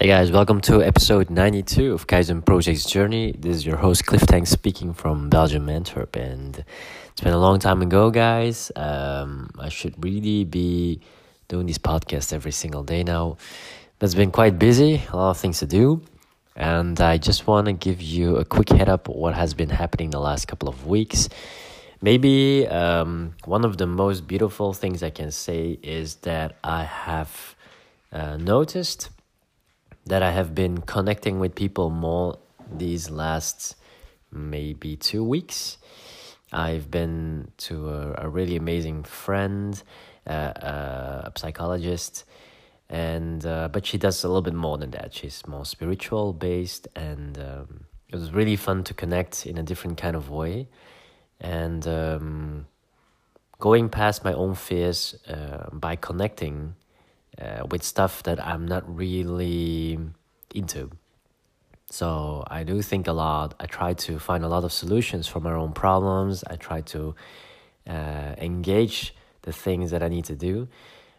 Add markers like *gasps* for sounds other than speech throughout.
Hey guys, welcome to episode 92 of Kaizen Project's Journey. This is your host Cliff Tank speaking from Belgium, Antwerp, and it's been a long time ago, guys. Um, I should really be doing this podcast every single day now. But it's been quite busy, a lot of things to do, and I just want to give you a quick head up what has been happening the last couple of weeks. Maybe um, one of the most beautiful things I can say is that I have uh, noticed that I have been connecting with people more these last maybe two weeks. I've been to a, a really amazing friend, uh, uh, a psychologist, and uh, but she does a little bit more than that. She's more spiritual based, and um, it was really fun to connect in a different kind of way, and um, going past my own fears uh, by connecting uh, with stuff that I'm not really into. So I do think a lot. I try to find a lot of solutions for my own problems. I try to uh, engage the things that I need to do,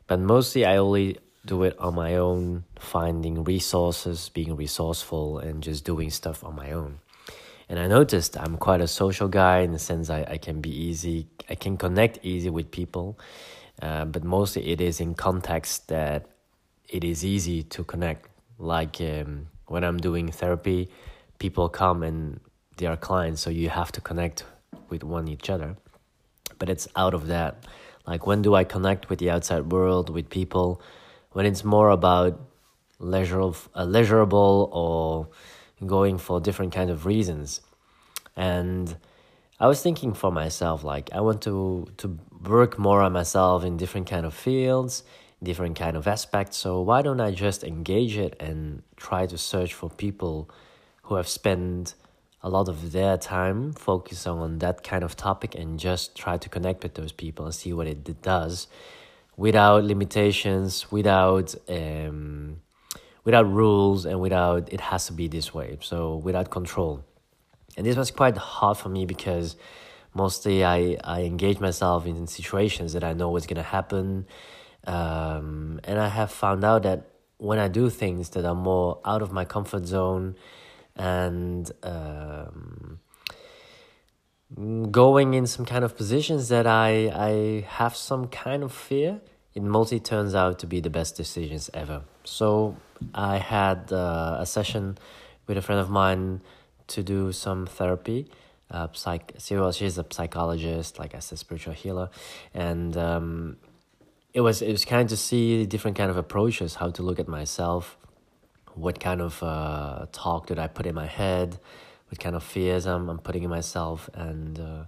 but mostly I only do it on my own, finding resources, being resourceful, and just doing stuff on my own. And I noticed I'm quite a social guy in the sense I, I can be easy, I can connect easy with people uh, but mostly it is in context that it is easy to connect. Like um, when I'm doing therapy, people come and they are clients, so you have to connect with one each other. But it's out of that. Like when do I connect with the outside world, with people? When it's more about leisure, of uh, leisurable or going for different kind of reasons. And I was thinking for myself, like I want to to work more on myself in different kind of fields, different kind of aspects. So why don't I just engage it and try to search for people who have spent a lot of their time focusing on that kind of topic and just try to connect with those people and see what it does without limitations, without um, without rules, and without it has to be this way. So without control. And this was quite hard for me because mostly I, I engage myself in situations that I know what's going to happen. Um, and I have found out that when I do things that are more out of my comfort zone and um, going in some kind of positions that I, I have some kind of fear, it mostly turns out to be the best decisions ever. So I had uh, a session with a friend of mine to do some therapy. Uh, psych, well, she's a psychologist, like I said, spiritual healer, and um, it was it was kind of to see different kind of approaches, how to look at myself, what kind of uh, talk did I put in my head, what kind of fears I'm, I'm putting in myself, and uh,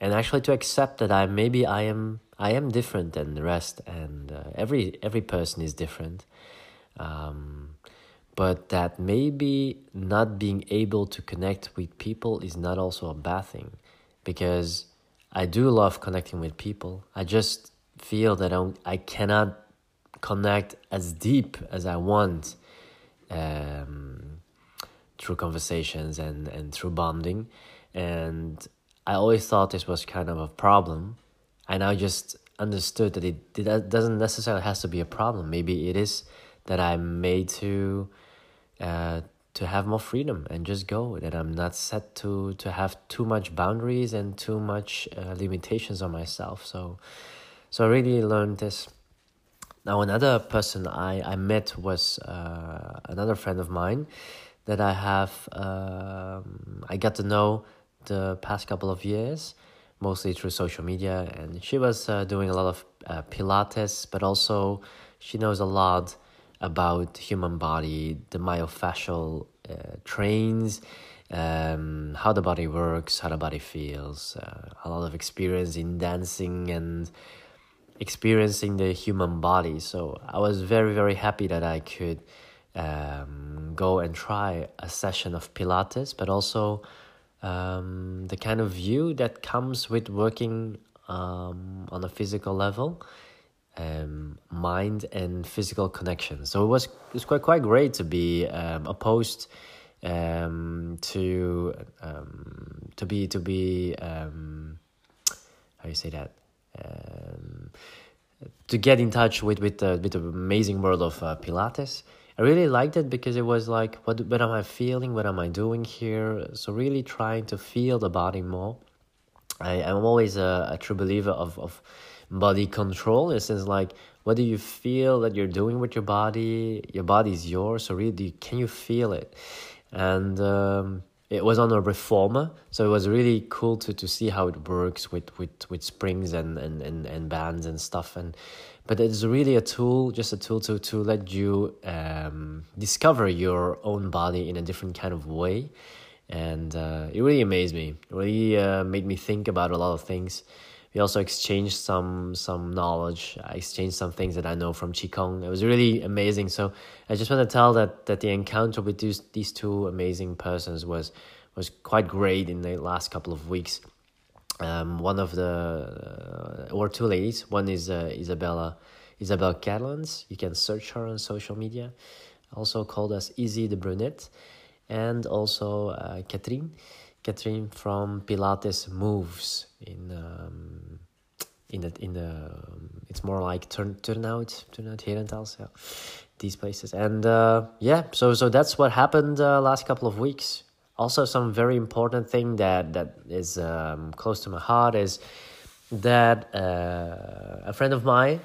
and actually to accept that I maybe I am I am different than the rest, and uh, every every person is different. Um, but that maybe not being able to connect with people is not also a bad thing because I do love connecting with people. I just feel that I, I cannot connect as deep as I want um, through conversations and, and through bonding. And I always thought this was kind of a problem. And I just understood that it, it doesn't necessarily has to be a problem. Maybe it is that I'm made to uh, to have more freedom and just go that i'm not set to to have too much boundaries and too much uh, limitations on myself. So so i really learned this. Now another person i i met was uh, another friend of mine that i have um, i got to know the past couple of years mostly through social media. And she was uh, doing a lot of uh, pilates but also she knows a lot about human body, the myofascial uh, trains, um, how the body works, how the body feels, uh, a lot of experience in dancing and experiencing the human body. So I was very, very happy that I could um, go and try a session of Pilates, but also um, the kind of view that comes with working um, on a physical level um, mind and physical connection. So it was it was quite quite great to be um, opposed um, to um, to be to be um, how you say that um, to get in touch with with the with the amazing world of uh, Pilates. I really liked it because it was like, what what am I feeling? What am I doing here? So really trying to feel the body more. I I'm always a, a true believer of of body control. It says like, what do you feel that you're doing with your body? Your body is yours. So really, can you feel it? And um, it was on a reformer so it was really cool to, to see how it works with, with, with springs and, and, and, and bands and stuff and but it's really a tool just a tool to, to let you um, discover your own body in a different kind of way and uh, it really amazed me it really uh, made me think about a lot of things we also exchanged some some knowledge. I exchanged some things that i know from qigong. It was really amazing. So i just want to tell that that the encounter with these, these two amazing persons was was quite great in the last couple of weeks. Um, one of the uh, or two ladies. One is uh, isabella isabel catalans. You can search her on social media. Also called as Izzy the brunette. And also uh, catherine Catherine from Pilates Moves in um, in the in the um, it's more like turn Turnhout Turnhout Herentals, yeah, these places and uh, yeah so so that's what happened uh, last couple of weeks. Also, some very important thing that that is um, close to my heart is that uh, a friend of mine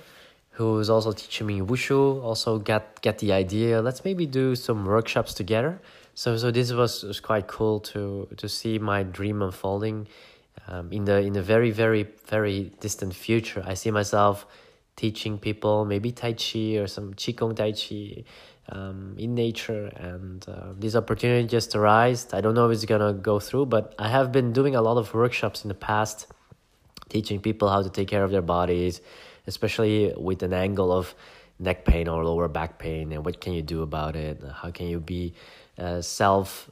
who's also teaching me wushu also got get the idea. Let's maybe do some workshops together so so this was, was quite cool to to see my dream unfolding. Um, in the in the very very very distant future i see myself teaching people maybe tai chi or some qigong tai chi um, in nature. And uh, this opportunity just arise i don't know if it's gonna go through but i have been doing a lot of workshops in the past teaching people how to take care of their bodies especially with an angle of neck pain or lower back pain and what can you do about it how can you be uh, self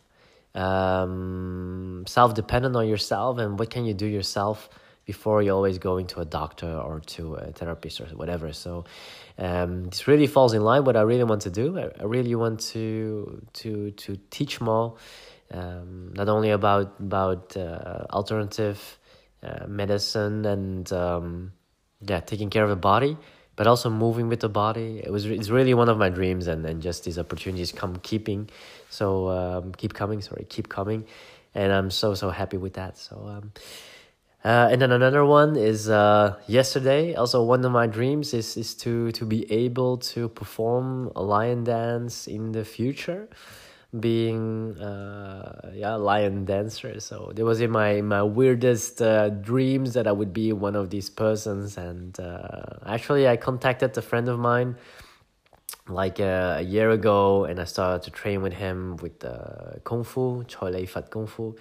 um, self dependent on yourself and what can you do yourself before you're always going to a doctor or to a therapist or whatever. So um, this really falls in line what I really want to do. I, I really want to to to teach more um, not only about about uh, alternative uh, medicine and um, yeah taking care of the body but also moving with the body. It was it's really one of my dreams, and and just these opportunities come keeping, so um, keep coming. Sorry, keep coming, and I'm so so happy with that. So. Um, uh, and then another one is uh, yesterday. Also, one of my dreams is is to to be able to perform a lion dance in the future being uh, yeah lion dancer. So it was in my my weirdest uh, dreams that i would be one of these persons. And uh, actually i contacted a friend of mine like uh, a year ago and i started to train with him with uh, kung fu choi lei fat kung fu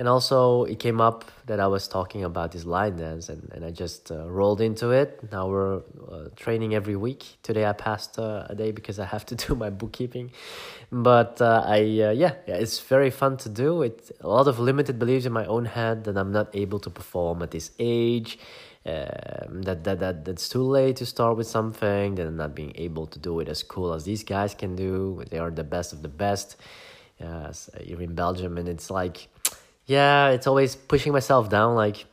and also it came up that I was talking about this line dance and, and I just uh, rolled into it. Now we're uh, training every week. Today I passed uh, a day because I have to *laughs* do my bookkeeping. But uh, I uh, yeah, yeah, it's very fun to do. It's a lot of limited beliefs in my own head that I'm not able to perform at this age. Um, that, that that that's too late to start with something. That I'm not being able to do it as cool as these guys can do. They are the best of the best. Uh, you're in Belgium, and it's like yeah, it's always pushing myself down, like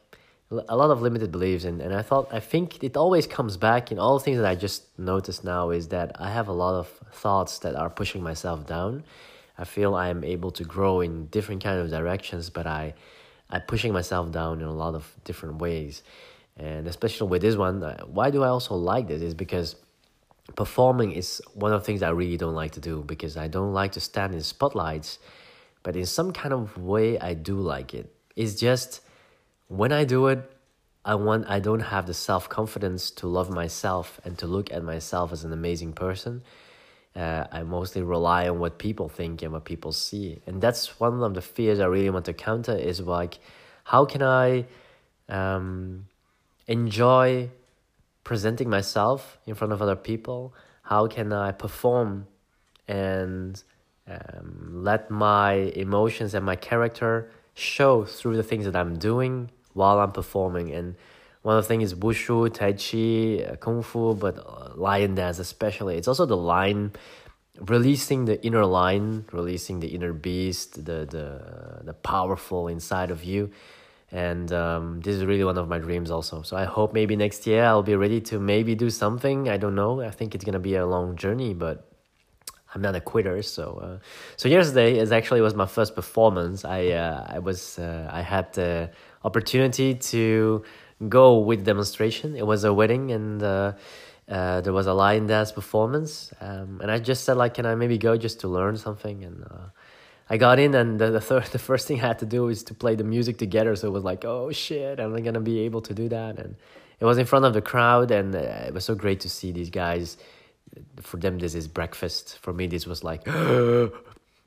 a lot of limited beliefs. And, and I thought, I think it always comes back in all the things that I just noticed now is that I have a lot of thoughts that are pushing myself down. I feel I am able to grow in different kind of directions, but I, I'm pushing myself down in a lot of different ways. And especially with this one, uh, why do I also like this? Is because performing is one of the things I really don't like to do because I don't like to stand in spotlights but in some kind of way I do like it. It's just when I do it, I want I don't have the self-confidence to love myself and to look at myself as an amazing person. Uh, I mostly rely on what people think and what people see. And that's one of the fears I really want to counter is like how can I um, enjoy presenting myself in front of other people? How can I perform and um, let my emotions and my character show through the things that I'm doing while I'm performing. And one of the things is wushu, tai chi, uh, kung fu, but uh, lion dance especially. It's also the line, releasing the inner lion, releasing the inner beast, the the the powerful inside of you. And um, this is really one of my dreams also. So I hope maybe next year I'll be ready to maybe do something. I don't know. I think it's gonna be a long journey, but I'm not a quitter. So uh, so yesterday is actually was my first performance. I uh, I was uh, I had the opportunity to go with demonstration. It was a wedding and. Uh, uh, there was a lion dance performance, um, and I just said like, can I maybe go just to learn something? And uh, I got in, and the the, third, *laughs* the first thing I had to do is to play the music together. So it was like, oh shit, am I gonna be able to do that? And it was in front of the crowd, and it was so great to see these guys. For them, this is breakfast. For me, this was like *gasps* it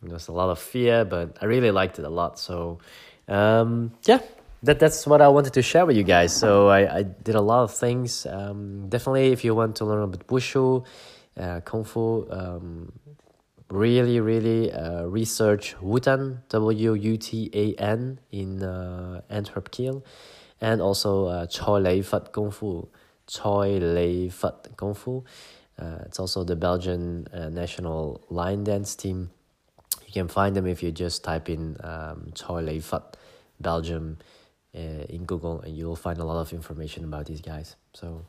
was a lot of fear, but I really liked it a lot. So, um, yeah, that that's what I wanted to share with you guys. So I, I did a lot of things. Um, definitely, if you want to learn about wushu, uh, kung fu, um, really really uh, research Wutan W U T A N in uh, Antwerp Kiel, and also uh, Choi Lei Fat Kung Fu, Choi Lei Fat Kung Fu. Uh, it's also the Belgian uh, national line dance team. You can find them if you just type in um, Fat Belgium uh, in Google, and you'll find a lot of information about these guys. So,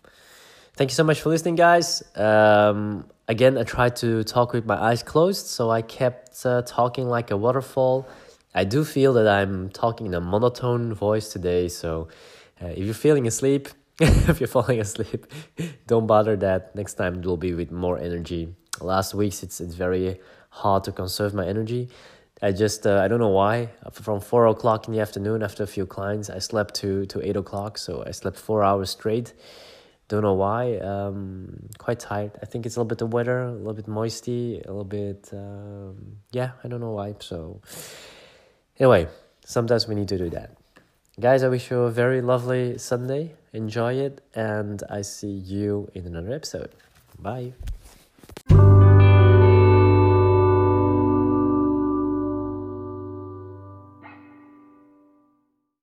thank you so much for listening, guys. Um, again, I tried to talk with my eyes closed, so I kept uh, talking like a waterfall. I do feel that I'm talking in a monotone voice today, so uh, if you're feeling asleep, *laughs* if you're falling asleep, don't bother that. Next time it will be with more energy. Last weeks it's it's very hard to conserve my energy. I just uh, I don't know why. From four o'clock in the afternoon after a few clients, I slept to to eight o'clock. So I slept four hours straight. Don't know why. Um, quite tired. I think it's a little bit the weather, a little bit moisty, a little bit. Um, yeah, I don't know why. So anyway, sometimes we need to do that. Guys, I wish you a very lovely Sunday. Enjoy it, and I see you in another episode. Bye.